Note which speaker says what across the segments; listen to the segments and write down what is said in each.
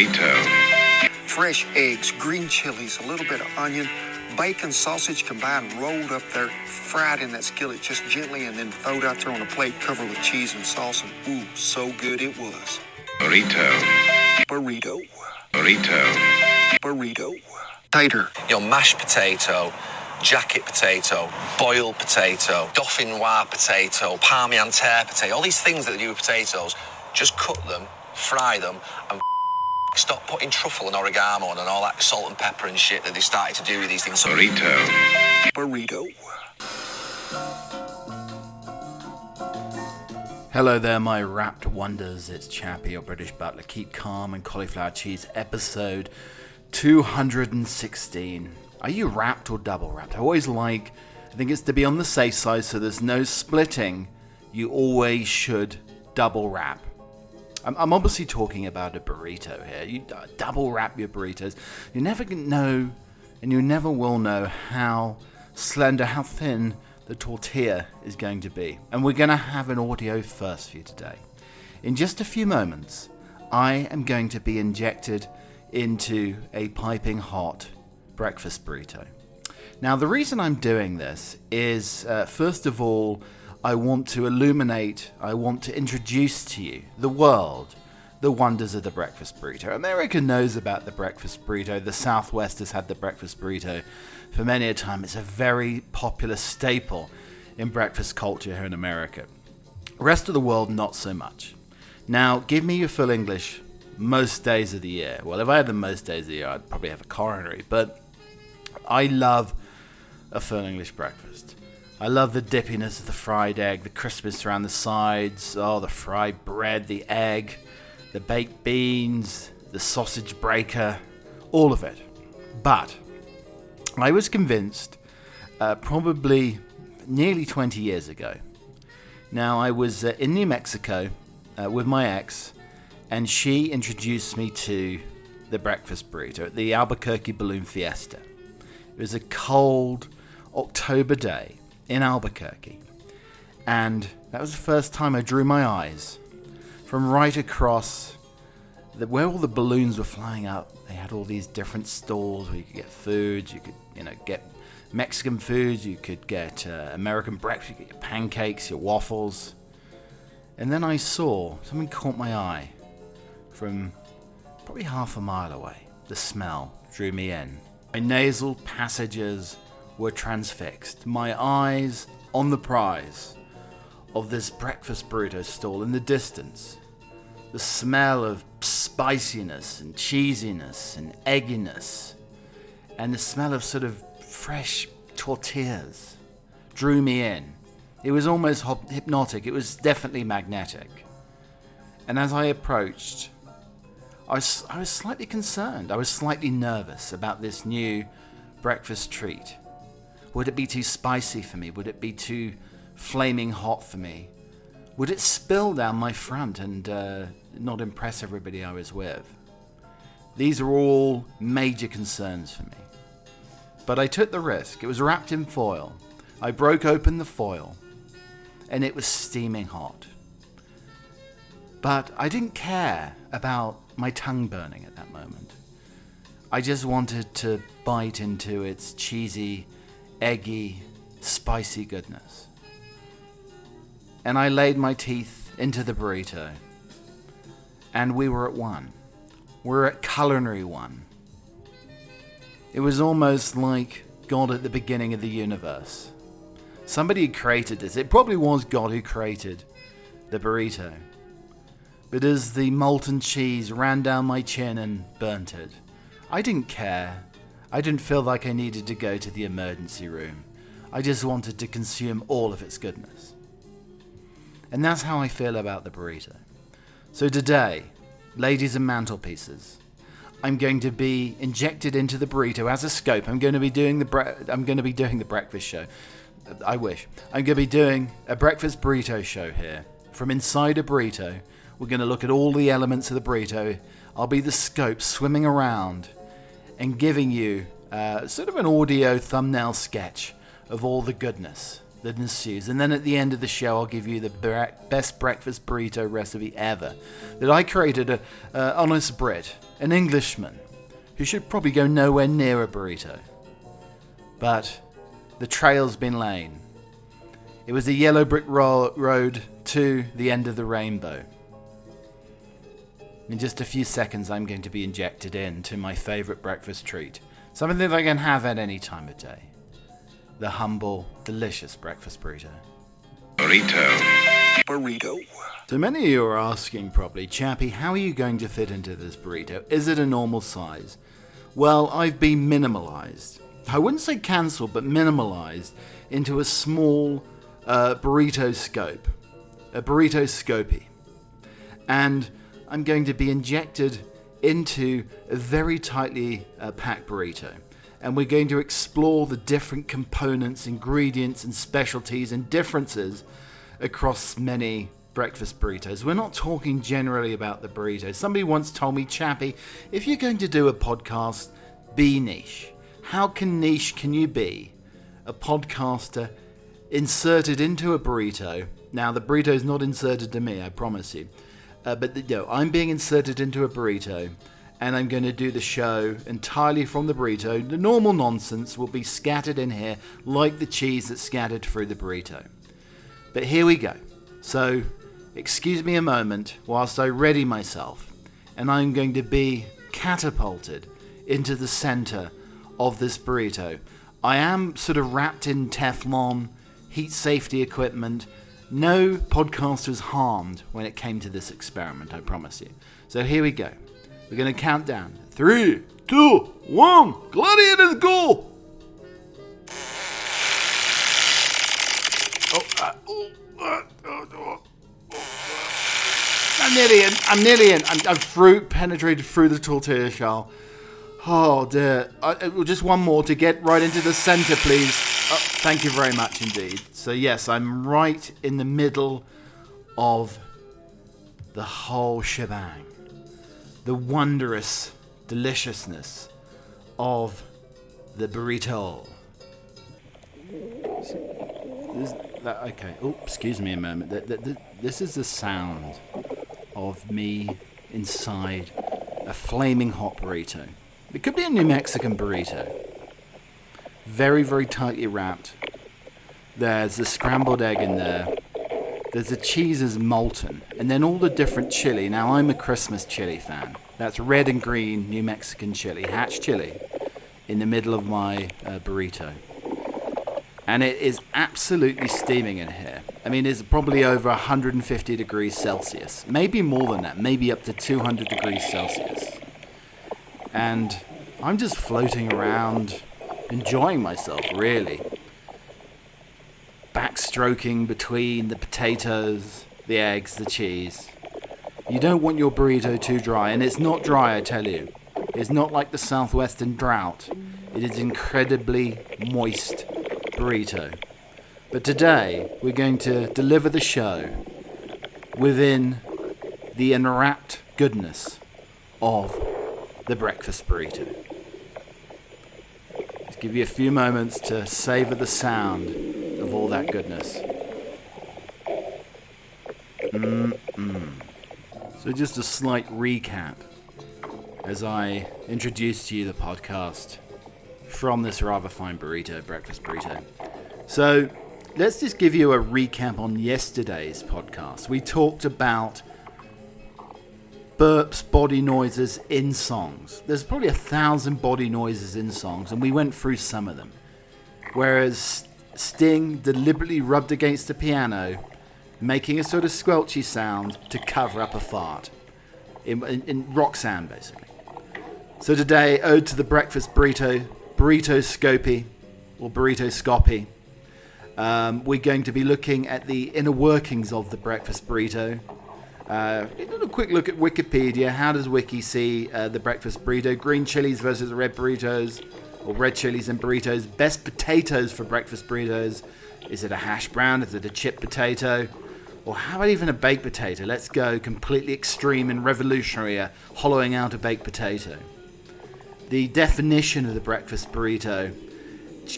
Speaker 1: Burrito.
Speaker 2: Fresh eggs, green chilies, a little bit of onion, bacon, sausage combined, rolled up there, fried in that skillet just gently, and then thrown out there on a plate covered with cheese and sauce. And ooh, so good it was.
Speaker 1: Burrito.
Speaker 2: Burrito.
Speaker 1: Burrito.
Speaker 2: Burrito. Tater.
Speaker 3: Your mashed potato, jacket potato, boiled potato, dauphinoise potato, parmigiana potato, all these things that they do with potatoes, just cut them, fry them, and stop putting truffle and oregano on and all that salt and pepper and shit that they started to do with these things.
Speaker 1: Burrito.
Speaker 2: Burrito.
Speaker 4: Hello there, my wrapped wonders. It's Chappie, your British butler. Keep calm and cauliflower cheese, episode 216. Are you wrapped or double wrapped? I always like, I think it's to be on the safe side so there's no splitting. You always should double wrap. I'm, I'm obviously talking about a burrito here. You double wrap your burritos. You never know, and you never will know how slender, how thin the tortilla is going to be. And we're going to have an audio first for you today. In just a few moments, I am going to be injected into a piping hot breakfast burrito. Now, the reason I'm doing this is, uh, first of all, I want to illuminate, I want to introduce to you the world, the wonders of the breakfast burrito. America knows about the breakfast burrito. The Southwest has had the breakfast burrito for many a time. It's a very popular staple in breakfast culture here in America. Rest of the world, not so much. Now, give me your full English most days of the year. Well, if I had them most days of the year, I'd probably have a coronary. But I love a full English breakfast. I love the dippiness of the fried egg, the crispness around the sides, oh, the fried bread, the egg, the baked beans, the sausage breaker, all of it. But I was convinced, uh, probably nearly 20 years ago. Now, I was uh, in New Mexico uh, with my ex, and she introduced me to the breakfast burrito at the Albuquerque Balloon Fiesta. It was a cold October day in Albuquerque, and that was the first time I drew my eyes from right across the, where all the balloons were flying up. They had all these different stalls where you could get foods, you could you know get Mexican foods, you could get uh, American breakfast, you could get your pancakes, your waffles. And then I saw something caught my eye from probably half a mile away. The smell drew me in. My nasal passages were transfixed, my eyes on the prize of this breakfast burrito stall in the distance. The smell of spiciness and cheesiness and egginess, and the smell of sort of fresh tortillas drew me in. It was almost hypnotic, it was definitely magnetic. And as I approached, I was, I was slightly concerned. I was slightly nervous about this new breakfast treat. Would it be too spicy for me? Would it be too flaming hot for me? Would it spill down my front and uh, not impress everybody I was with? These are all major concerns for me. But I took the risk. It was wrapped in foil. I broke open the foil, and it was steaming hot. But I didn't care about my tongue burning at that moment. I just wanted to bite into its cheesy, eggy, spicy goodness. And I laid my teeth into the burrito, and we were at one. We were at culinary one. It was almost like God at the beginning of the universe. Somebody had created this. It probably was God who created the burrito. But as the molten cheese ran down my chin and burnt it, I didn't care. I didn't feel like I needed to go to the emergency room. I just wanted to consume all of its goodness. And that's how I feel about the burrito. So today, ladies and mantelpieces, I'm going to be injected into the burrito as a scope. I'm going to be doing the bre- I'm going to be doing the breakfast show. I wish. I'm going to be doing a breakfast burrito show here. From inside a burrito, we're going to look at all the elements of the burrito. I'll be the scope swimming around and giving you uh, sort of an audio thumbnail sketch of all the goodness that ensues. And then at the end of the show, I'll give you the bre- best breakfast burrito recipe ever that I created a honest Brit, an Englishman, who should probably go nowhere near a burrito. But the trail's been laid. It was a yellow brick ro- road to the end of the rainbow. In just a few seconds, I'm going to be injected into my favourite breakfast treat. Something that I can have at any time of day. The humble, delicious breakfast burrito.
Speaker 1: Burrito.
Speaker 2: Burrito.
Speaker 4: So many of you are asking probably, Chappie, how are you going to fit into this burrito? Is it a normal size? Well, I've been minimalized. I wouldn't say cancelled, but minimalized into a small uh, burrito scope, a burrito scopy. And I'm going to be injected into a very tightly uh, packed burrito. And we're going to explore the different components, ingredients, and specialties and differences across many breakfast burritos. We're not talking generally about the burrito. Somebody once told me, Chappie, if you're going to do a podcast, be niche. How can niche can you be? A podcaster inserted into a burrito. Now the burrito is not inserted to me, I promise you. Uh, but the, no, I'm being inserted into a burrito, and I'm going to do the show entirely from the burrito. The normal nonsense will be scattered in here, like the cheese that's scattered through the burrito. But here we go. So, excuse me a moment whilst I ready myself, and I'm going to be catapulted into the center of this burrito. I am sort of wrapped in Teflon, heat safety equipment. No podcasters harmed when it came to this experiment, I promise you. So here we go. We're going to count down. Three, two, one. Gladiators go! Oh. I'm nearly in. I'm nearly in. I'm, I'm through, penetrated through the tortilla shell. Oh dear. Uh, uh, just one more to get right into the center, please. Oh, thank you very much indeed. So yes, I'm right in the middle of the whole shebang. The wondrous deliciousness of the burrito. That, okay. Oh, excuse me a moment. Th- th- th- This is the sound of me inside a flaming hot burrito. It could be a New Mexican burrito. Very, very tightly wrapped. There's a scrambled egg in there. There's the cheese is molten, and then all the different chili. Now I'm a Christmas chili fan. That's red and green New Mexican chili, hatch chili, in the middle of my uh, burrito. And it is absolutely steaming in here. I mean, it's probably over 150 degrees Celsius, maybe more than that, maybe up to 200 degrees Celsius. And I'm just floating around, enjoying myself, really backstroking between the potatoes, the eggs, the cheese. You don't want your burrito too dry, and it's not dry, I tell you. It's not like the southwestern drought. It is incredibly moist burrito. But today, we're going to deliver the show within the enwrapped goodness of the breakfast burrito. Just give you a few moments to savor the sound that goodness. Mm-mm. So, just a slight recap as I introduce to you the podcast from this rather fine burrito, breakfast burrito. So, let's just give you a recap on yesterday's podcast. We talked about burps, body noises in songs. There's probably a thousand body noises in songs, and we went through some of them. Whereas Sting deliberately rubbed against the piano, making a sort of squelchy sound to cover up a fart. In, in, in Roxanne, basically. So today, ode to the breakfast burrito, burrito scopy, or burrito scoppy. Um, we're going to be looking at the inner workings of the breakfast burrito. Uh, a quick look at Wikipedia. How does Wiki see uh, the breakfast burrito? Green chilies versus red burritos, or red chilies and burritos. Best potatoes for breakfast burritos. Is it a hash brown? Is it a chip potato? Or how about even a baked potato? Let's go completely extreme and revolutionary, uh, hollowing out a baked potato. The definition of the breakfast burrito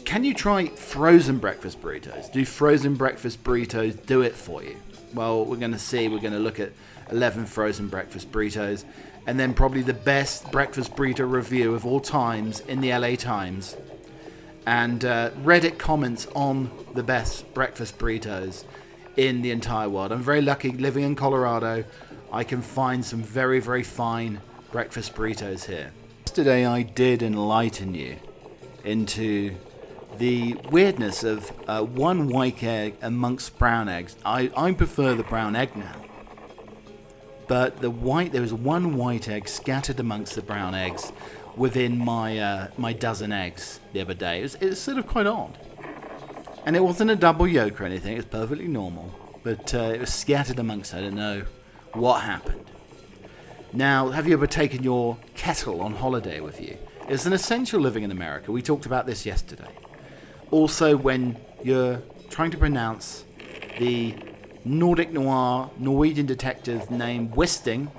Speaker 4: can you try frozen breakfast burritos? Do frozen breakfast burritos do it for you? Well, we're going to see. We're going to look at 11 frozen breakfast burritos and then probably the best breakfast burrito review of all times in the LA Times and uh, Reddit comments on the best breakfast burritos in the entire world. I'm very lucky living in Colorado. I can find some very, very fine breakfast burritos here. Yesterday, I did enlighten you into the weirdness of uh, one white egg amongst brown eggs. I, I prefer the brown egg now. But the white, there was one white egg scattered amongst the brown eggs within my uh, my dozen eggs the other day. It was, it was sort of quite odd. And it wasn't a double yolk or anything, it was perfectly normal. But uh, it was scattered amongst, I don't know what happened. Now, have you ever taken your kettle on holiday with you? It's an essential living in America. We talked about this yesterday. Also, when you're trying to pronounce the Nordic noir Norwegian detective named Wisting,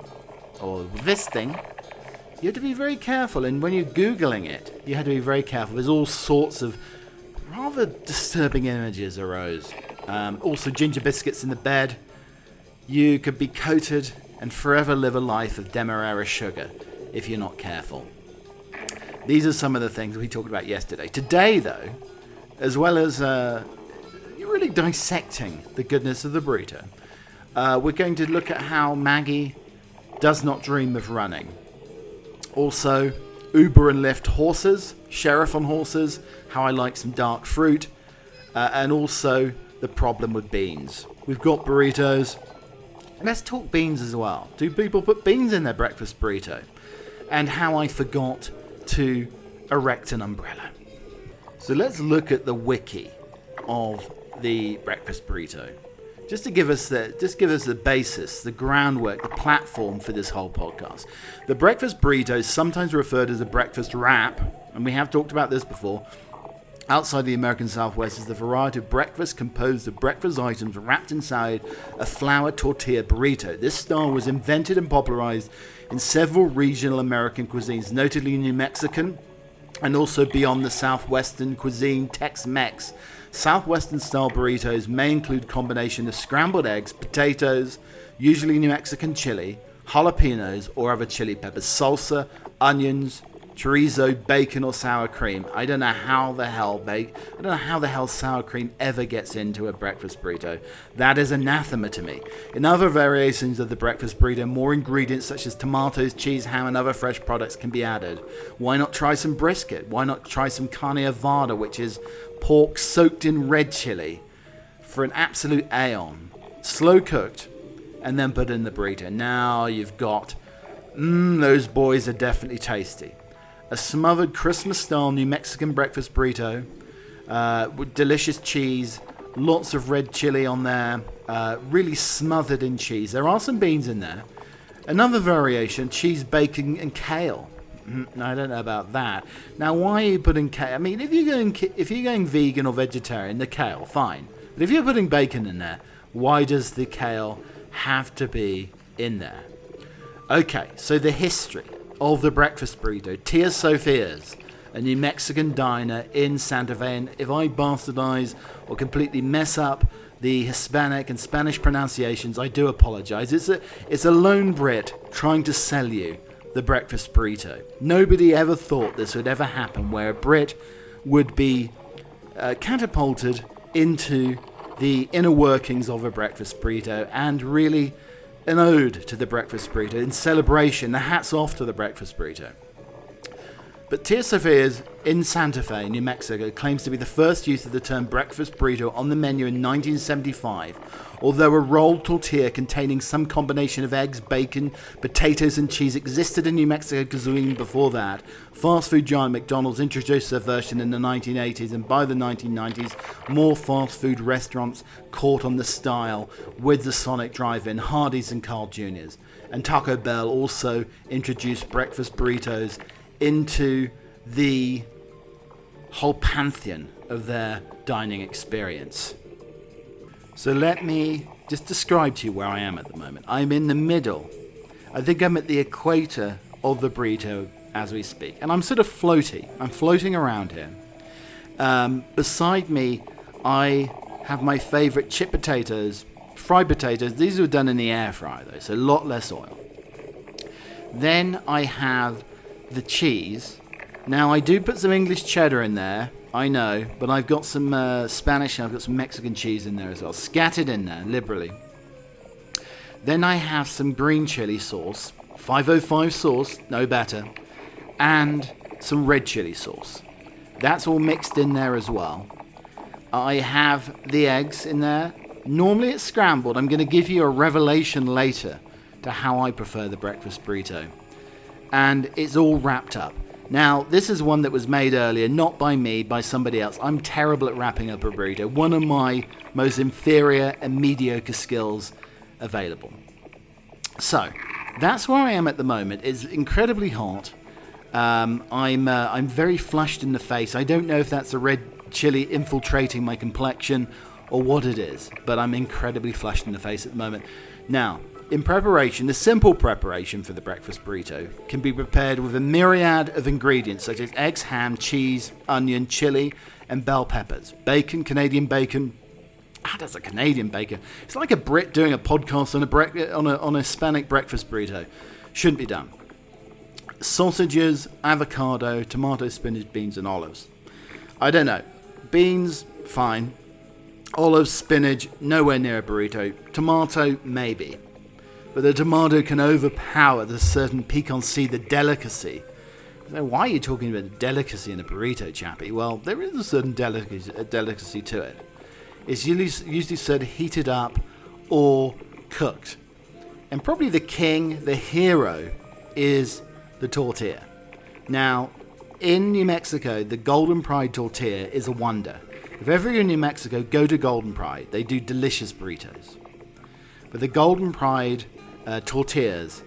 Speaker 4: or Visting, you have to be very careful. And when you're Googling it, you have to be very careful. There's all sorts of rather disturbing images arose. Um, also, ginger biscuits in the bed. You could be coated and forever live a life of demerara sugar if you're not careful. These are some of the things we talked about yesterday. Today, though, as well as uh, really dissecting the goodness of the burrito, uh, we're going to look at how Maggie does not dream of running. Also, Uber and Lyft horses, Sheriff on horses, how I like some dark fruit, uh, and also the problem with beans. We've got burritos. Let's talk beans as well. Do people put beans in their breakfast burrito? And how I forgot to erect an umbrella. So let's look at the wiki of the breakfast burrito. Just to give us the just give us the basis, the groundwork, the platform for this whole podcast. The breakfast burrito is sometimes referred as a breakfast wrap, and we have talked about this before. Outside the American Southwest is the variety of breakfast composed of breakfast items wrapped inside a flour tortilla burrito. This style was invented and popularized in several regional American cuisines, notably New Mexican and also beyond the Southwestern cuisine, Tex Mex. Southwestern style burritos may include combination of scrambled eggs, potatoes, usually New Mexican chili, jalapenos, or other chili peppers, salsa, onions, chorizo, bacon, or sour cream. I don't know how the hell bake. I don't know how the hell sour cream ever gets into a breakfast burrito. That is anathema to me. In other variations of the breakfast burrito, more ingredients such as tomatoes, cheese, ham, and other fresh products can be added. Why not try some brisket? Why not try some carne asada, which is pork soaked in red chili, for an absolute aeon, slow cooked, and then put in the burrito. Now you've got. Mmm, those boys are definitely tasty a smothered Christmas style New Mexican breakfast burrito uh, with delicious cheese, lots of red chili on there, uh, really smothered in cheese. There are some beans in there. Another variation cheese, bacon, and kale. Mm, I don't know about that. Now, why are you putting kale? I mean, if you're going if you're going vegan or vegetarian, the kale, fine. But if you're putting bacon in there, why does the kale have to be in there? Okay, so the history of the breakfast burrito, Tia Sophia's, a New Mexican diner in Santa Fe. And if I bastardize or completely mess up the Hispanic and Spanish pronunciations, I do apologize. It's a, it's a lone Brit trying to sell you the breakfast burrito. Nobody ever thought this would ever happen where a Brit would be uh, catapulted into the inner workings of a breakfast burrito and really an ode to the breakfast burrito in celebration. The hats off to the breakfast burrito. But Tia Sophia's in Santa Fe, New Mexico, claims to be the first use of the term breakfast burrito on the menu in 1975, although a rolled tortilla containing some combination of eggs, bacon, potatoes, and cheese existed in New Mexico cuisine before that. Fast food giant McDonald's introduced their version in the 1980s, and by the 1990s, more fast food restaurants caught on the style with the Sonic Drive In, Hardee's, and Carl Jr.'s. And Taco Bell also introduced breakfast burritos into the whole pantheon of their dining experience. So let me just describe to you where I am at the moment. I'm in the middle. I think I'm at the equator of the burrito as we speak. And I'm sort of floaty. I'm floating around here. Um, beside me, I have my favorite chip potatoes, fried potatoes. These were done in the air fryer though, so a lot less oil. Then I have the cheese. Now I do put some English cheddar in there, I know, but I've got some uh, Spanish and I've got some Mexican cheese in there as well, scattered in there liberally. Then I have some green chili sauce, 505 sauce, no better, and some red chili sauce. That's all mixed in there as well. I have the eggs in there. Normally it's scrambled. I'm going to give you a revelation later to how I prefer the breakfast burrito. And it's all wrapped up. Now, this is one that was made earlier, not by me, by somebody else. I'm terrible at wrapping up a burrito. One of my most inferior and mediocre skills available. So, that's where I am at the moment. It's incredibly hot. Um, I'm uh, I'm very flushed in the face. I don't know if that's a red chili infiltrating my complexion or what it is, but I'm incredibly flushed in the face at the moment. Now, in preparation, the simple preparation for the breakfast burrito can be prepared with a myriad of ingredients such as eggs, ham, cheese, onion, chili, and bell peppers, bacon, Canadian bacon. Ah, that's a Canadian bacon. It's like a Brit doing a podcast on a, bre- on a on a Hispanic breakfast burrito. Shouldn't be done. Sausages, avocado, tomato, spinach, beans, and olives. I don't know. Beans, fine. Olives, spinach, nowhere near a burrito. Tomato, maybe but the tomato can overpower the certain piquancy, the delicacy. So why are you talking about delicacy in a burrito, chappie? Well, there is a certain delicacy, a delicacy to it. It's usually, usually served heated up or cooked. And probably the king, the hero, is the tortilla. Now, in New Mexico, the Golden Pride tortilla is a wonder. If ever you're in New Mexico, go to Golden Pride. They do delicious burritos. But the Golden Pride uh, tortillas.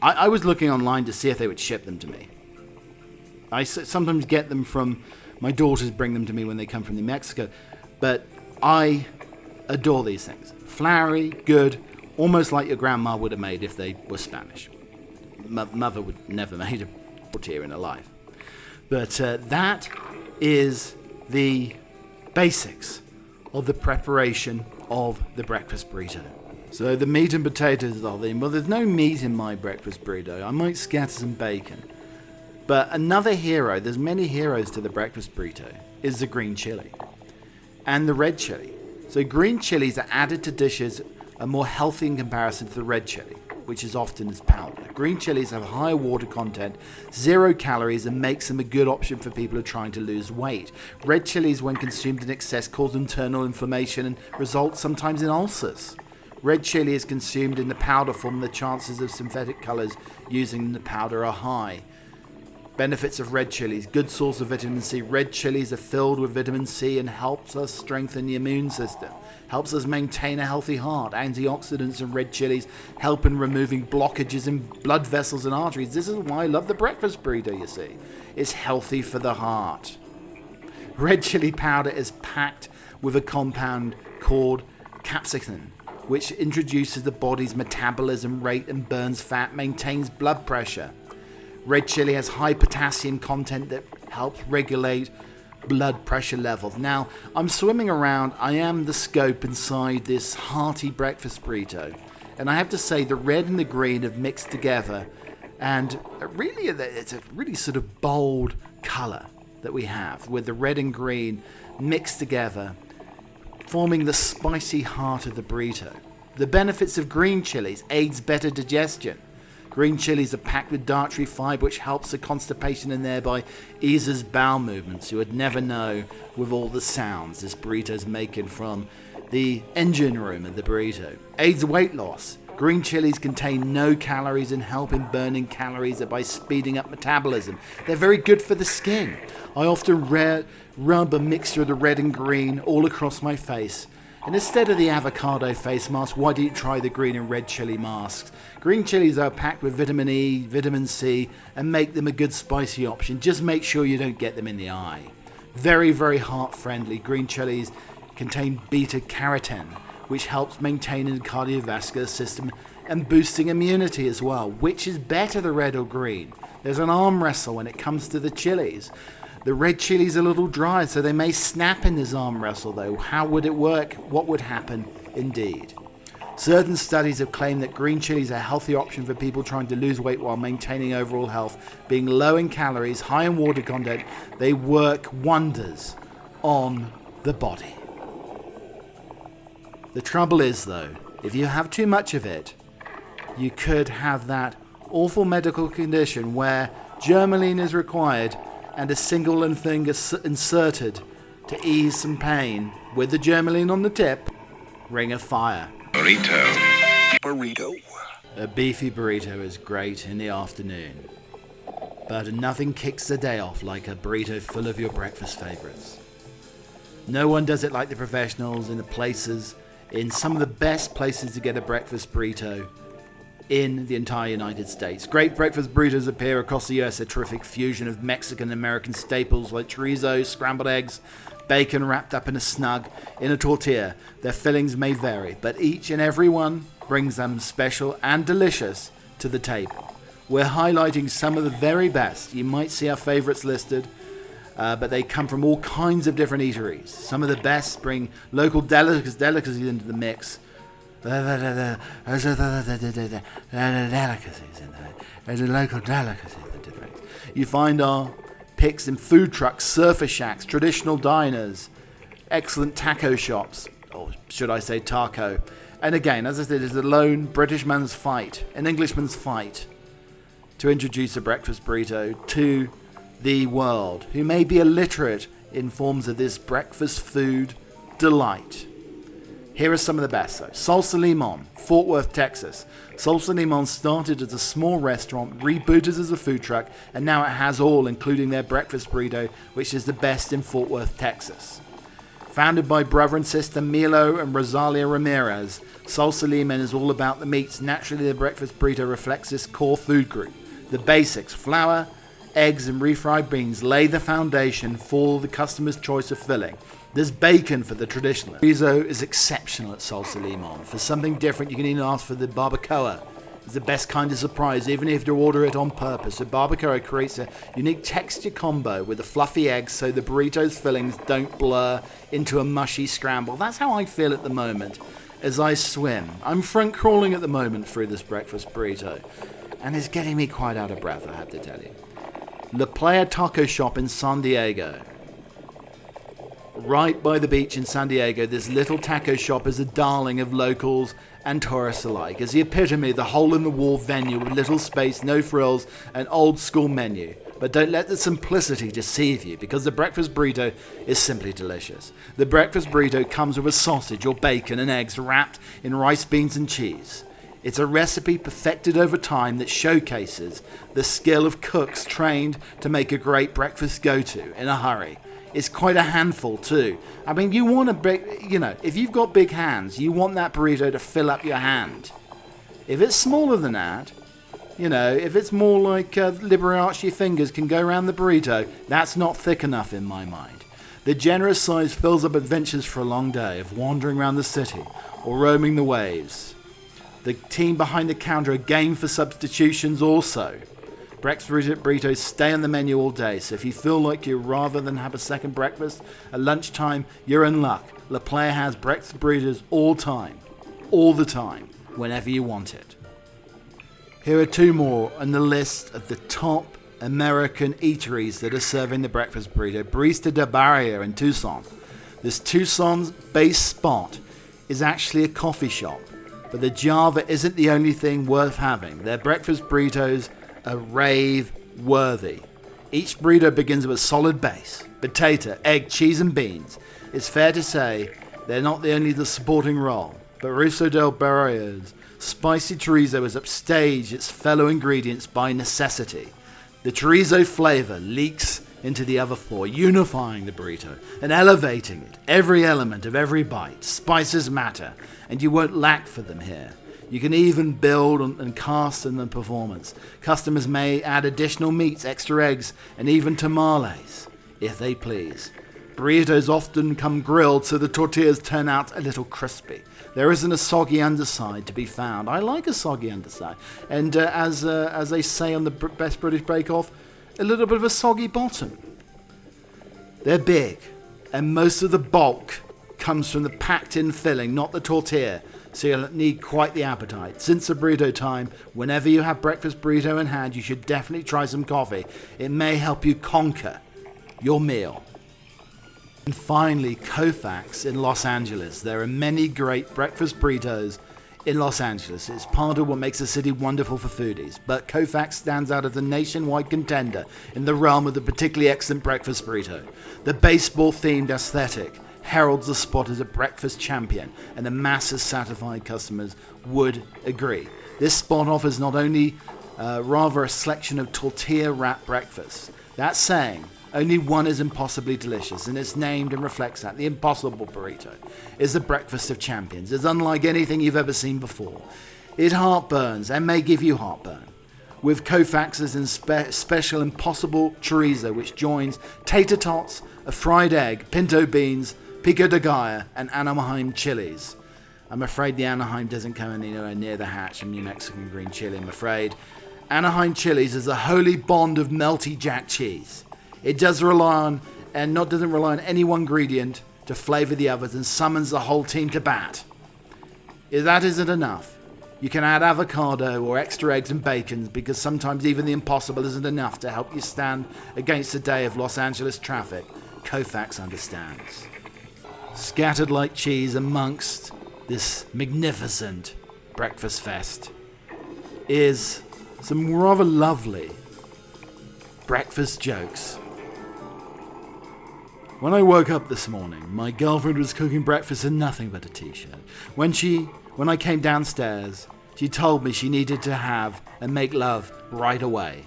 Speaker 4: I, I, was looking online to see if they would ship them to me. I sometimes get them from my daughters, bring them to me when they come from New Mexico, but I adore these things. Flowery, good, almost like your grandma would have made if they were Spanish. M- mother would never made a tortilla in her life. But uh, that is the basics of the preparation of the breakfast burrito. So the meat and potatoes are in. Well, there's no meat in my breakfast burrito. I might scatter some bacon. But another hero, there's many heroes to the breakfast burrito, is the green chili and the red chili. So green chilies are added to dishes are more healthy in comparison to the red chili, which is often as powder. Green chilies have higher water content, zero calories, and makes them a good option for people who are trying to lose weight. Red chilies, when consumed in excess, cause internal inflammation and result sometimes in ulcers. Red chili is consumed in the powder form, the chances of synthetic colors using the powder are high. Benefits of red chilies good source of vitamin C. Red chilies are filled with vitamin C and helps us strengthen the immune system. Helps us maintain a healthy heart. Antioxidants in red chilies help in removing blockages in blood vessels and arteries. This is why I love the breakfast burrito, you see. It's healthy for the heart. Red chili powder is packed with a compound called capsaicin which introduces the body's metabolism rate and burns fat, maintains blood pressure. Red chili has high potassium content that helps regulate blood pressure levels. Now, I'm swimming around, I am the scope inside this hearty breakfast burrito. And I have to say, the red and the green have mixed together, and really, it's a really sort of bold color that we have, with the red and green mixed together forming the spicy heart of the burrito. The benefits of green chilies aids better digestion. Green chilies are packed with dietary fiber, which helps the constipation and thereby eases bowel movements. You would never know with all the sounds this burrito's making from the engine room of the burrito. Aids weight loss. Green chilies contain no calories and help in burning calories by speeding up metabolism. They're very good for the skin. I often re- rub a mixture of the red and green all across my face. And instead of the avocado face mask, why don't you try the green and red chili masks? Green chilies are packed with vitamin E, vitamin C, and make them a good spicy option. Just make sure you don't get them in the eye. Very, very heart friendly. Green chilies contain beta carotene, which helps maintaining the cardiovascular system and boosting immunity as well. Which is better, the red or green? There's an arm wrestle when it comes to the chilies. The red chili's a little dry, so they may snap in this arm wrestle, though. How would it work? What would happen? Indeed. Certain studies have claimed that green chilies are a healthy option for people trying to lose weight while maintaining overall health. Being low in calories, high in water content, they work wonders on the body. The trouble is, though, if you have too much of it, you could have that awful medical condition where Germolene is required and a single thing is inserted to ease some pain with the Germolene on the tip. Ring of fire.
Speaker 1: Burrito.
Speaker 2: Burrito.
Speaker 4: A beefy burrito is great in the afternoon, but nothing kicks the day off like a burrito full of your breakfast favorites. No one does it like the professionals in the places, in some of the best places to get a breakfast burrito in the entire United States. Great breakfast burritos appear across the US, a terrific fusion of Mexican and American staples like chorizo, scrambled eggs, bacon wrapped up in a snug in a tortilla. Their fillings may vary, but each and every one brings them special and delicious to the table. We're highlighting some of the very best. You might see our favorites listed, uh, but they come from all kinds of different eateries. Some of the best bring local delicacies, delicacies into the mix. Delicacies in there. There's a local delicacies into the. You find our picks in food trucks, surfer shacks, traditional diners, excellent taco shops, or should I say taco. And again, as I said, it's a lone British man's fight, an Englishman's fight, to introduce a breakfast burrito to the world, who may be illiterate in forms of this breakfast food delight. Here are some of the best though. Salsa Limon, Fort Worth, Texas. Salsa Limon started as a small restaurant, rebooted as a food truck, and now it has all, including their breakfast burrito, which is the best in Fort Worth, Texas. Founded by brother and sister Milo and Rosalia Ramirez, Salsa Limon is all about the meats. Naturally, the breakfast burrito reflects this core food group. The basics flour, eggs, and refried beans lay the foundation for the customer's choice of filling. There's bacon for the traditional. Chorizo is exceptional at Salsa Limon. For something different, you can even ask for the barbacoa. It's the best kind of surprise, even if you order it on purpose. The barbacoa creates a unique texture combo with the fluffy eggs so the burrito's fillings don't blur into a mushy scramble. That's how I feel at the moment as I swim. I'm front crawling at the moment through this breakfast burrito, and it's getting me quite out of breath, I have to tell you. La Playa Taco Shop in San Diego. Right by the beach in San Diego, this little taco shop is a darling of locals and tourists alike. As the epitome the hole in the wall venue with little space, no frills, an old school menu. But don't let the simplicity deceive you because the breakfast burrito is simply delicious. The breakfast burrito comes with a sausage or bacon and eggs wrapped in rice, beans, and cheese. It's a recipe perfected over time that showcases the skill of cooks trained to make a great breakfast go to in a hurry. It's quite a handful too. I mean, you want a big, you know, if you've got big hands, you want that burrito to fill up your hand. If it's smaller than that, you know, if it's more like uh, Liberace fingers can go around the burrito, that's not thick enough in my mind. The generous size fills up adventures for a long day of wandering around the city or roaming the waves. The team behind the counter are game for substitutions also. Breakfast burritos stay on the menu all day, so if you feel like you rather than have a second breakfast at lunchtime, you're in luck. La Playa has breakfast burritos all time, all the time, whenever you want it. Here are two more on the list of the top American eateries that are serving the breakfast burrito. Barista del Barrio in Tucson. This Tucson's base spot is actually a coffee shop but the Java isn't the only thing worth having. Their breakfast burritos are rave worthy. Each burrito begins with a solid base potato, egg, cheese, and beans. It's fair to say they're not the only the supporting role, but Russo del Barrio's spicy chorizo has upstaged its fellow ingredients by necessity. The chorizo flavor leaks into the other four, unifying the burrito and elevating it. Every element of every bite. Spices matter, and you won't lack for them here. You can even build and cast in the performance. Customers may add additional meats, extra eggs, and even tamales, if they please. Burritos often come grilled so the tortillas turn out a little crispy. There isn't a soggy underside to be found. I like a soggy underside. And uh, as, uh, as they say on the Best British Bake Off, a little bit of a soggy bottom. They're big, and most of the bulk comes from the packed in filling, not the tortilla, so you'll need quite the appetite. Since the burrito time, whenever you have breakfast burrito in hand, you should definitely try some coffee. It may help you conquer your meal. And finally, Koufax in Los Angeles. There are many great breakfast burritos in Los Angeles. It's part of what makes the city wonderful for foodies. But Koufax stands out as a nationwide contender in the realm of the particularly excellent breakfast burrito. The baseball themed aesthetic heralds the spot as a breakfast champion, and the mass of satisfied customers would agree. This spot offers not only uh, rather a selection of tortilla wrap breakfasts, that's saying only one is impossibly delicious, and it's named and reflects that. The Impossible Burrito is the breakfast of champions. It's unlike anything you've ever seen before. It heartburns and may give you heartburn. With Koufax's spe- special Impossible Chorizo, which joins tater tots, a fried egg, pinto beans, pico de gallo, and Anaheim chilies. I'm afraid the Anaheim doesn't come anywhere near the hatch of New Mexican green chili, I'm afraid. Anaheim chilies is a holy bond of melty jack cheese. It does rely on, and not doesn't rely on any one ingredient to flavour the others and summons the whole team to bat. If that isn't enough, you can add avocado or extra eggs and bacon because sometimes even the impossible isn't enough to help you stand against a day of Los Angeles traffic. Koufax understands. Scattered like cheese amongst this magnificent breakfast fest is some rather lovely breakfast jokes. When I woke up this morning, my girlfriend was cooking breakfast in nothing but a t-shirt. When she when I came downstairs, she told me she needed to have and make love right away.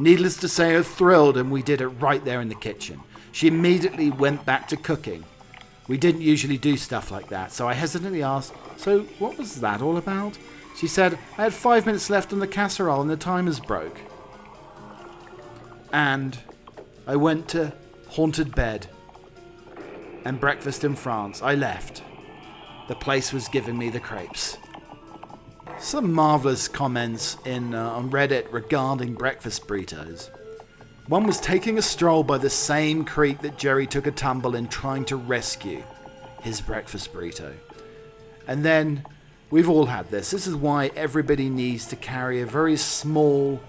Speaker 4: Needless to say, I was thrilled and we did it right there in the kitchen. She immediately went back to cooking. We didn't usually do stuff like that, so I hesitantly asked, So what was that all about? She said, I had five minutes left on the casserole and the timers broke. And I went to haunted bed and breakfast in France. I left. The place was giving me the crepes. Some marvelous comments in uh, on Reddit regarding breakfast burritos. One was taking a stroll by the same creek that Jerry took a tumble in trying to rescue his breakfast burrito. And then we've all had this. This is why everybody needs to carry a very small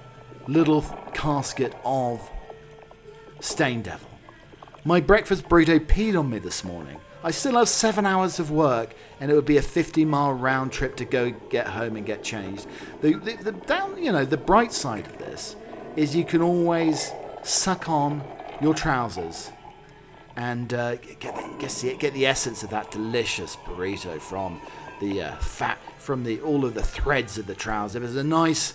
Speaker 4: little casket of Stain Devil. My breakfast burrito peed on me this morning. I still have seven hours of work, and it would be a 50 mile round trip to go get home and get changed. The, the, the down, you know, the bright side of this is you can always suck on your trousers and uh, get, the, get, the, get the essence of that delicious burrito from the uh, fat, from the all of the threads of the trousers. If it's a nice,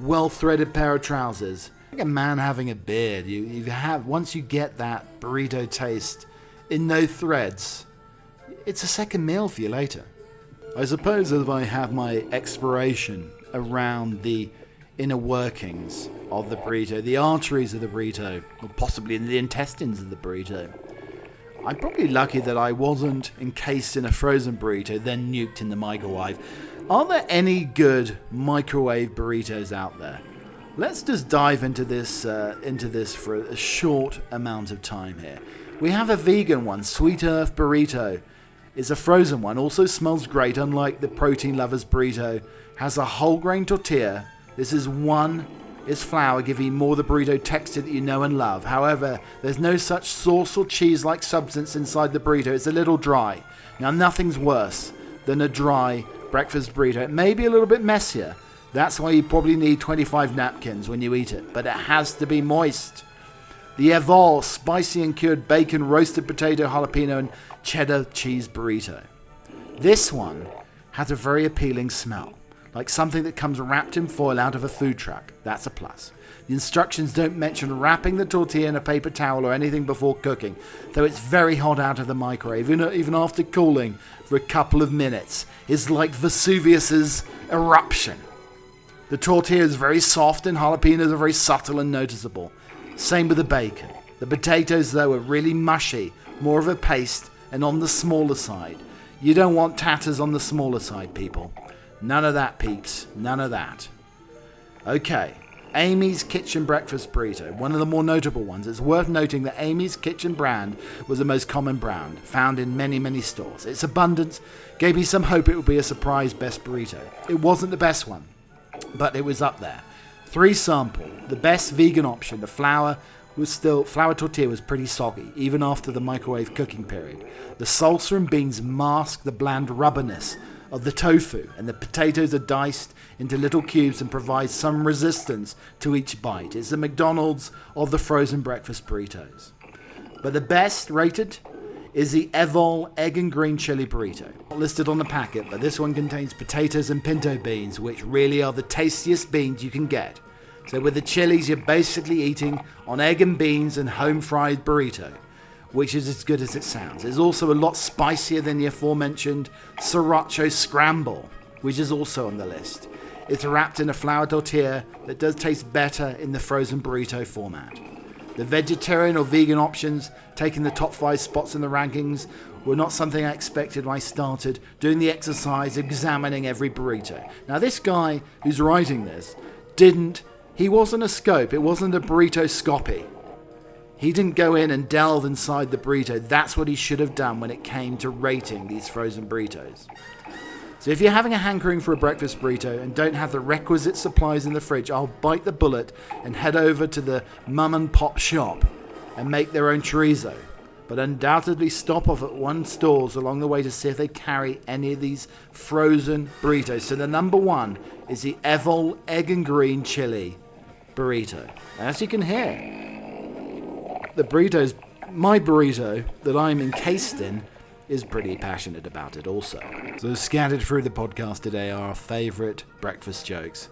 Speaker 4: well threaded pair of trousers, like a man having a beard. You, you have once you get that burrito taste in no threads, it's a second meal for you later. I suppose if I have my expiration around the inner workings of the burrito, the arteries of the burrito, or possibly in the intestines of the burrito, I'm probably lucky that I wasn't encased in a frozen burrito, then nuked in the microwave. Are there any good microwave burritos out there? Let's just dive into this uh, into this for a short amount of time here. We have a vegan one, Sweet Earth Burrito. It's a frozen one, also smells great, unlike the Protein Lovers Burrito. Has a whole grain tortilla. This is one is flour, giving more the burrito texture that you know and love. However, there's no such sauce or cheese like substance inside the burrito. It's a little dry. Now, nothing's worse than a dry breakfast burrito. It may be a little bit messier. That's why you probably need 25 napkins when you eat it, but it has to be moist. The Evol spicy and cured bacon, roasted potato, jalapeno, and cheddar cheese burrito. This one has a very appealing smell, like something that comes wrapped in foil out of a food truck. That's a plus. The instructions don't mention wrapping the tortilla in a paper towel or anything before cooking, though it's very hot out of the microwave, even, after cooling for a couple of minutes. It's like Vesuvius's eruption. The tortilla is very soft and jalapenos are very subtle and noticeable. Same with the bacon. The potatoes, though, are really mushy, more of a paste, and on the smaller side. You don't want tatters on the smaller side, people. None of that, peeps. None of that. Okay, Amy's Kitchen Breakfast Burrito, one of the more notable ones. It's worth noting that Amy's Kitchen brand was the most common brand, found in many, many stores. Its abundance gave me some hope it would be a surprise best burrito. It wasn't the best one, but it was up there. Three sample, the best vegan option, the flour was still flour tortilla was pretty soggy, even after the microwave cooking period. The salsa and beans masked the bland rubberness of the tofu, and the potatoes are diced into little cubes and provide some resistance to each bite. It's the McDonald's of the frozen breakfast burritos. But the best rated is the Evol Egg and Green Chili Burrito. Not listed on the packet, but this one contains potatoes and pinto beans, which really are the tastiest beans you can get. So with the chilies, you're basically eating on egg and beans and home fried burrito, which is as good as it sounds. It's also a lot spicier than the aforementioned Sriracha Scramble, which is also on the list. It's wrapped in a flour tortilla that does taste better in the frozen burrito format. The vegetarian or vegan options taking the top five spots in the rankings were not something I expected when I started doing the exercise examining every burrito. Now, this guy who's writing this didn't, he wasn't a scope, it wasn't a burrito scopy. He didn't go in and delve inside the burrito. That's what he should have done when it came to rating these frozen burritos. So if you're having a hankering for a breakfast burrito and don't have the requisite supplies in the fridge, I'll bite the bullet and head over to the mum and pop shop and make their own chorizo. But undoubtedly stop off at one stores along the way to see if they carry any of these frozen burritos. So the number one is the Evol Egg and Green Chili Burrito. As you can hear, the burritos, my burrito that I'm encased in, is pretty passionate about it also. So, scattered through the podcast today are our favourite breakfast jokes.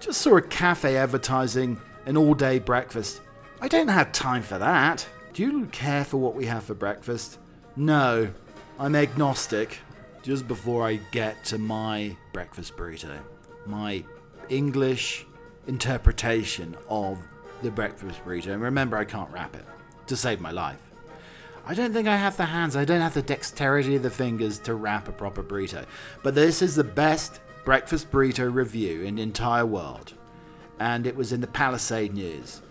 Speaker 4: Just saw a cafe advertising an all day breakfast. I don't have time for that. Do you care for what we have for breakfast? No, I'm agnostic. Just before I get to my breakfast burrito, my English interpretation of the breakfast burrito, and remember, I can't wrap it to save my life. I don't think I have the hands, I don't have the dexterity of the fingers to wrap a proper burrito. But this is the best breakfast burrito review in the entire world. And it was in the Palisade News.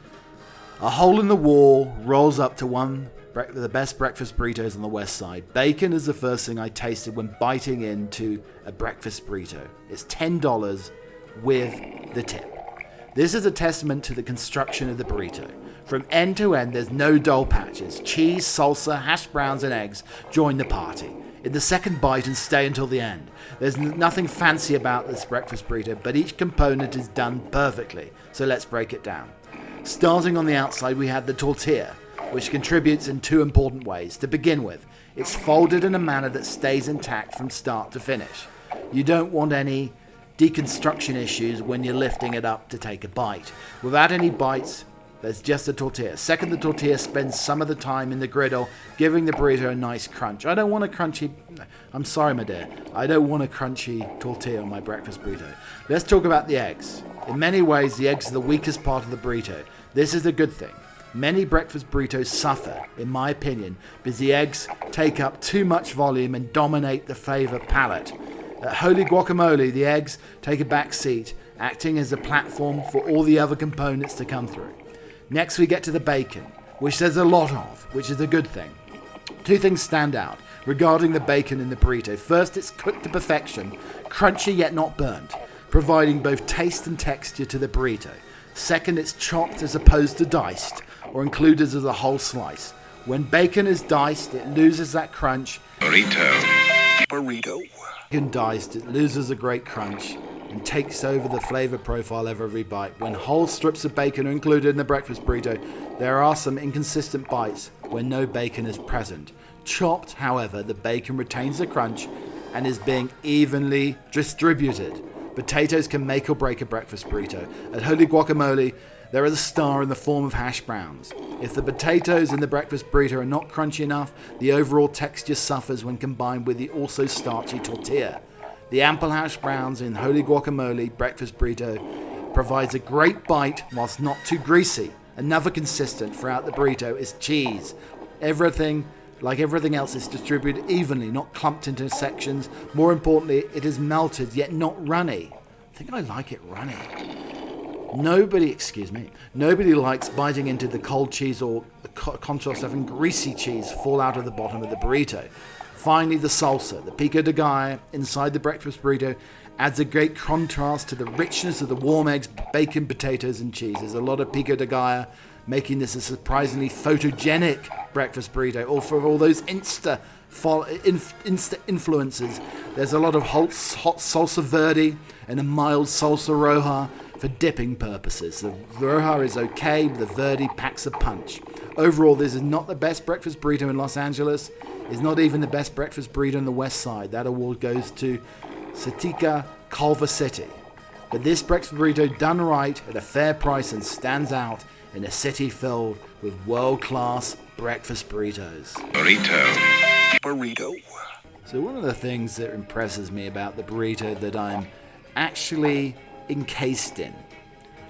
Speaker 4: A hole in the wall rolls up to one bre- the best breakfast burritos on the west side. Bacon is the first thing I tasted when biting into a breakfast burrito. It's $10 with the tip. This is a testament to the construction of the burrito. From end to end, there's no dull patches. Cheese, salsa, hash browns, and eggs join the party. In the second bite and stay until the end. There's nothing fancy about this breakfast burrito, but each component is done perfectly. So let's break it down. Starting on the outside, we have the tortilla, which contributes in two important ways. To begin with, it's folded in a manner that stays intact from start to finish. You don't want any deconstruction issues when you're lifting it up to take a bite. Without any bites, there's just a tortilla. Second, the tortilla spends some of the time in the griddle, giving the burrito a nice crunch. I don't want a crunchy. I'm sorry, my dear. I don't want a crunchy tortilla on my breakfast burrito. Let's talk about the eggs. In many ways, the eggs are the weakest part of the burrito. This is a good thing. Many breakfast burritos suffer, in my opinion, because the eggs take up too much volume and dominate the flavor palette. At Holy Guacamole, the eggs take a back seat, acting as a platform for all the other components to come through. Next, we get to the bacon, which there's a lot of, which is a good thing. Two things stand out regarding the bacon in the burrito. First, it's cooked to perfection, crunchy yet not burnt, providing both taste and texture to the burrito. Second, it's chopped as opposed to diced, or included as a whole slice. When bacon is diced, it loses that crunch.
Speaker 1: Burrito.
Speaker 2: Burrito.
Speaker 4: Bacon diced, it loses a great crunch and takes over the flavor profile of every bite. When whole strips of bacon are included in the breakfast burrito, there are some inconsistent bites where no bacon is present. Chopped, however, the bacon retains the crunch and is being evenly distributed. Potatoes can make or break a breakfast burrito. At Holy Guacamole, there is a star in the form of hash browns. If the potatoes in the breakfast burrito are not crunchy enough, the overall texture suffers when combined with the also starchy tortilla. The ample hash browns in Holy Guacamole breakfast burrito provides a great bite whilst not too greasy. Another consistent throughout the burrito is cheese. Everything, like everything else, is distributed evenly, not clumped into sections. More importantly, it is melted yet not runny. I think I like it runny. Nobody, excuse me, nobody likes biting into the cold cheese or the co- contrast having greasy cheese fall out of the bottom of the burrito. Finally, the salsa, the pico de gallo inside the breakfast burrito, adds a great contrast to the richness of the warm eggs, bacon, potatoes, and cheese. There's a lot of pico de gallo, making this a surprisingly photogenic breakfast burrito. Or for all those insta, insta influences, there's a lot of hot, hot salsa verde and a mild salsa roja for dipping purposes. The roja is okay, but the verde packs a punch. Overall, this is not the best breakfast burrito in Los Angeles. It's not even the best breakfast burrito on the west side. That award goes to Satica Culver City. But this breakfast burrito done right at a fair price and stands out in a city filled with world class breakfast burritos.
Speaker 1: Burrito.
Speaker 2: Burrito.
Speaker 4: So, one of the things that impresses me about the burrito that I'm actually encased in,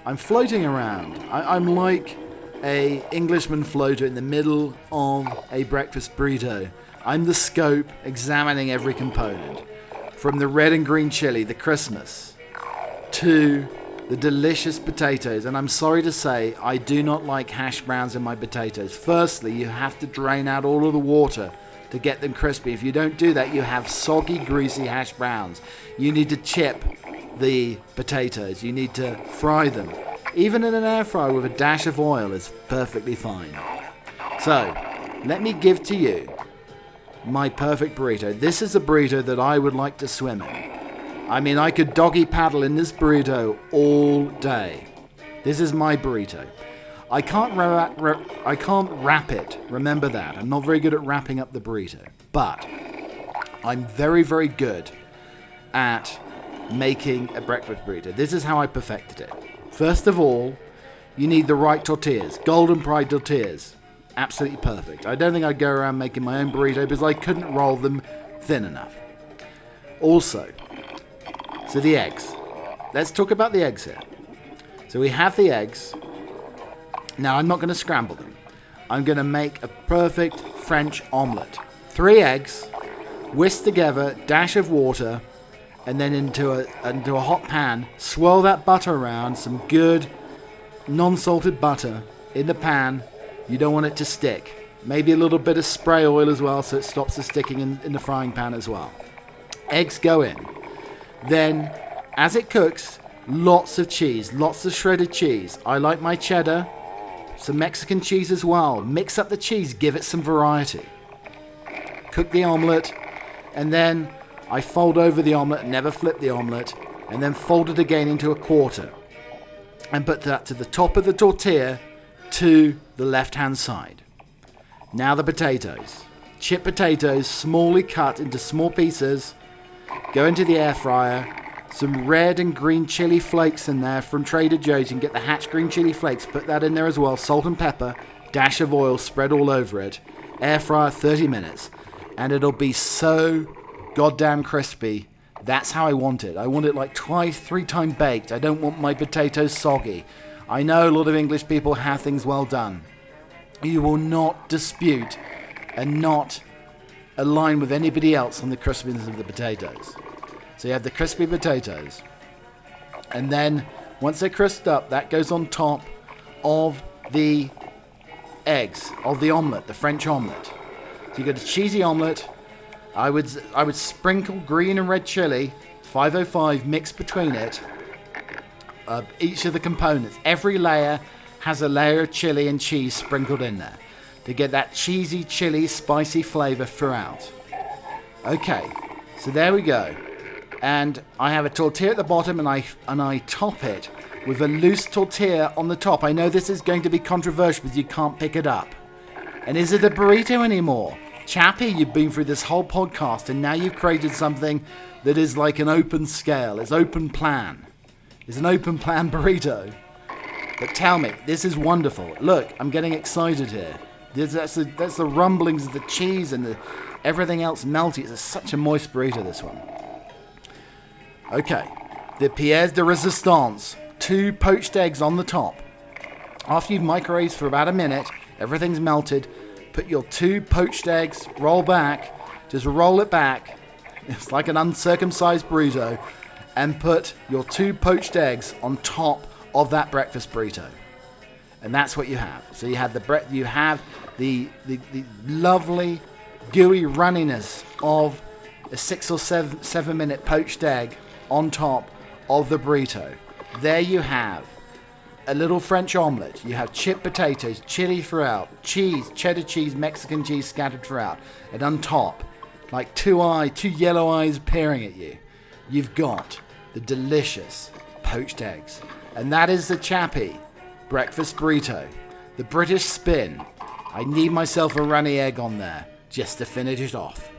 Speaker 4: I'm floating around. I, am like a Englishman floater in the middle of a breakfast burrito. I'm the scope examining every component. From the red and green chili, the Christmas, to the delicious potatoes. And I'm sorry to say, I do not like hash browns in my potatoes. Firstly, you have to drain out all of the water to get them crispy. If you don't do that, you have soggy, greasy hash browns. You need to chip the potatoes, you need to fry them. Even in an air fryer with a dash of oil is perfectly fine. So, let me give to you my perfect burrito. This is a burrito that I would like to swim in. I mean, I could doggy paddle in this burrito all day. This is my burrito. I can't ra- ra- I can't wrap it. Remember that. I'm not very good at wrapping up the burrito, but I'm very very good at making a breakfast burrito. This is how I perfected it. First of all, you need the right tortillas, Golden Pride tortillas absolutely perfect. I don't think I'd go around making my own burrito because I couldn't roll them thin enough. Also, so the eggs. Let's talk about the eggs here. So we have the eggs. Now I'm not going to scramble them. I'm going to make a perfect French omelette. Three eggs, whisk together, dash of water, and then into a into a hot pan. Swirl that butter around, some good non-salted butter in the pan you don't want it to stick. Maybe a little bit of spray oil as well so it stops the sticking in, in the frying pan as well. Eggs go in. Then, as it cooks, lots of cheese, lots of shredded cheese. I like my cheddar, some Mexican cheese as well. Mix up the cheese, give it some variety. Cook the omelette, and then I fold over the omelette, never flip the omelette, and then fold it again into a quarter. And put that to the top of the tortilla to the left hand side. Now the potatoes. Chip potatoes, smallly cut into small pieces, go into the air fryer. Some red and green chili flakes in there from Trader Joe's. You can get the Hatch green chili flakes, put that in there as well. Salt and pepper, dash of oil spread all over it. Air fryer 30 minutes, and it'll be so goddamn crispy. That's how I want it. I want it like twice, three times baked. I don't want my potatoes soggy. I know a lot of English people have things well done. You will not dispute and not align with anybody else on the crispiness of the potatoes. So you have the crispy potatoes. And then once they're crisped up, that goes on top of the eggs, of the omelette, the French omelette. So you get a cheesy omelette. I would I would sprinkle green and red chili, 505 mixed between it uh, each of the components. Every layer has a layer of chili and cheese sprinkled in there to get that cheesy, chili, spicy flavour throughout. Okay, so there we go. And I have a tortilla at the bottom and I, and I top it with a loose tortilla on the top. I know this is going to be controversial because you can't pick it up. And is it a burrito anymore? Chappie, you've been through this whole podcast and now you've created something that is like an open scale, it's open plan It's an open plan burrito. But tell me, this is wonderful. Look, I'm getting excited here. That's, the, that's the rumblings of the cheese and the, everything else melty. It's such a moist burrito, this one. Okay, the pièce de résistance. Two poached eggs on the top. After you've microwaved for about a minute, everything's melted. Put your two poached eggs, roll back, just roll it back. It's like an uncircumcised burrito and put your two poached eggs on top of that breakfast burrito. And that's what you have. So you have the bre- you have the, the, the lovely gooey runniness of a six or seven, seven minute poached egg on top of the burrito. There you have a little French omelette. You have chipped potatoes, chili throughout, cheese, cheddar cheese, Mexican cheese scattered throughout, and on top, like two eye, two yellow eyes peering at you, you've got the delicious poached eggs, and that is the Chappie breakfast burrito, the British spin. I need myself a runny egg on there just to finish it off.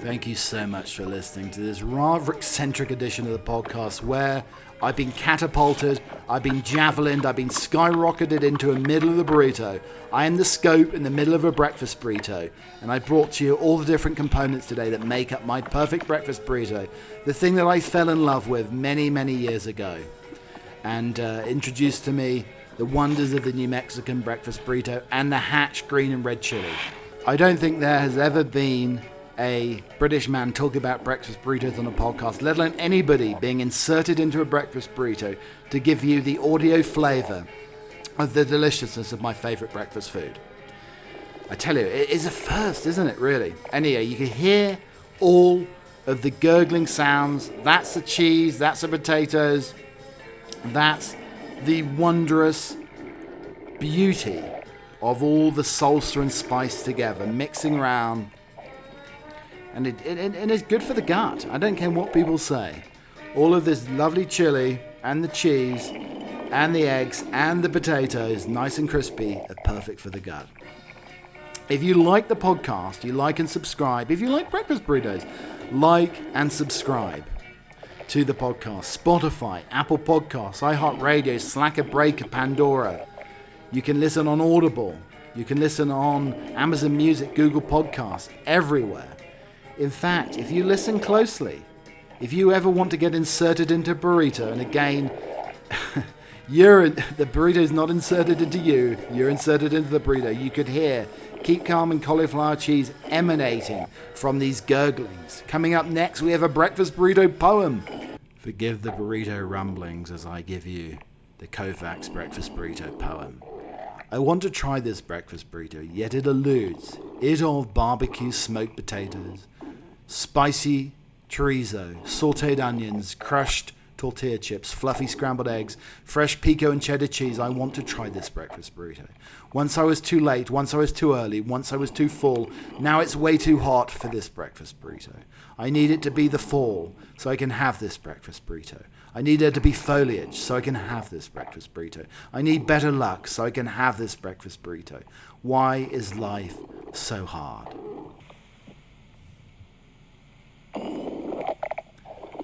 Speaker 4: Thank you so much for listening to this rather eccentric edition of the podcast where I've been catapulted, I've been javelined, I've been skyrocketed into the middle of the burrito. I am the scope in the middle of a breakfast burrito, and I brought to you all the different components today that make up my perfect breakfast burrito, the thing that I fell in love with many, many years ago, and uh, introduced to me the wonders of the New Mexican breakfast burrito and the Hatch green and red chili. I don't think there has ever been a British man talk about breakfast burritos on a podcast, let alone anybody being inserted into a breakfast burrito to give you the audio flavour of the deliciousness of my favourite breakfast food. I tell you, it is a first, isn't it, really? Anyway, you can hear all of the gurgling sounds. That's the cheese, that's the potatoes, that's the wondrous beauty of all the salsa and spice together, mixing around and it, it, it is good for the gut. I don't care what people say. All of this lovely chili and the cheese and the eggs and the potatoes, nice and crispy, are perfect for the gut. If you like the podcast, you like and subscribe. If you like breakfast burritos, like and subscribe to the podcast. Spotify, Apple Podcasts, iHeartRadio, Slacker Breaker, Pandora. You can listen on Audible. You can listen on Amazon Music, Google Podcasts, everywhere. In fact, if you listen closely, if you ever want to get inserted into burrito, and again, you're in, the burrito is not inserted into you, you're inserted into the burrito. You could hear Keep Calm and cauliflower cheese emanating from these gurglings. Coming up next, we have a breakfast burrito poem. Forgive the burrito rumblings as I give you the Koufax breakfast burrito poem. I want to try this breakfast burrito, yet it alludes it of barbecue smoked potatoes, spicy chorizo, sauteed onions, crushed tortilla chips, fluffy scrambled eggs, fresh pico and cheddar cheese. I want to try this breakfast burrito. Once I was too late, once I was too early, once I was too full. Now it's way too hot for this breakfast burrito. I need it to be the fall so I can have this breakfast burrito. I need there to be foliage so I can have this breakfast burrito. I need better luck so I can have this breakfast burrito. Why is life so hard?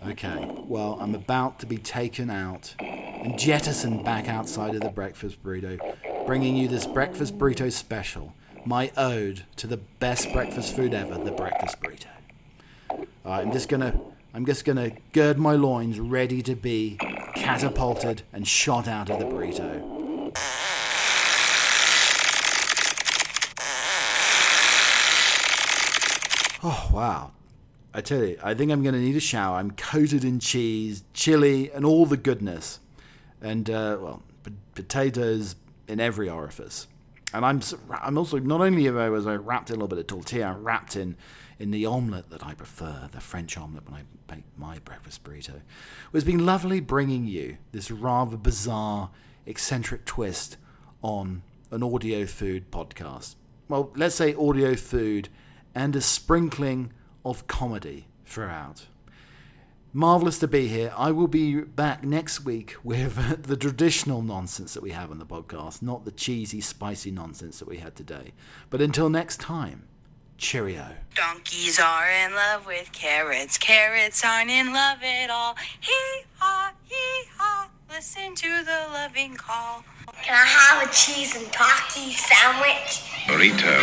Speaker 4: Okay, well, I'm about to be taken out and jettisoned back outside of the breakfast burrito, bringing you this breakfast burrito special, my ode to the best breakfast food ever, the breakfast burrito. All right, I'm just gonna, I'm just gonna gird my loins, ready to be catapulted and shot out of the burrito. Oh wow, I tell you, I think I'm going to need a shower. I'm coated in cheese, chili, and all the goodness. And, uh, well, p- potatoes in every orifice. And I'm I'm also, not only was I wrapped in a little bit of tortilla, I'm wrapped in, in the omelette that I prefer, the French omelette when I make my breakfast burrito. It's been lovely bringing you this rather bizarre, eccentric twist on an audio food podcast. Well, let's say audio food and a sprinkling of comedy throughout. Marvelous to be here. I will be back next week with the traditional nonsense that we have on the podcast, not the cheesy, spicy nonsense that we had today. But until next time, cheerio.
Speaker 5: Donkeys are in love with carrots. Carrots aren't in love at all. Hee haw, hee haw. Listen to the loving call.
Speaker 6: Can I have a cheese and turkey sandwich?
Speaker 1: Burrito.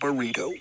Speaker 2: Burrito.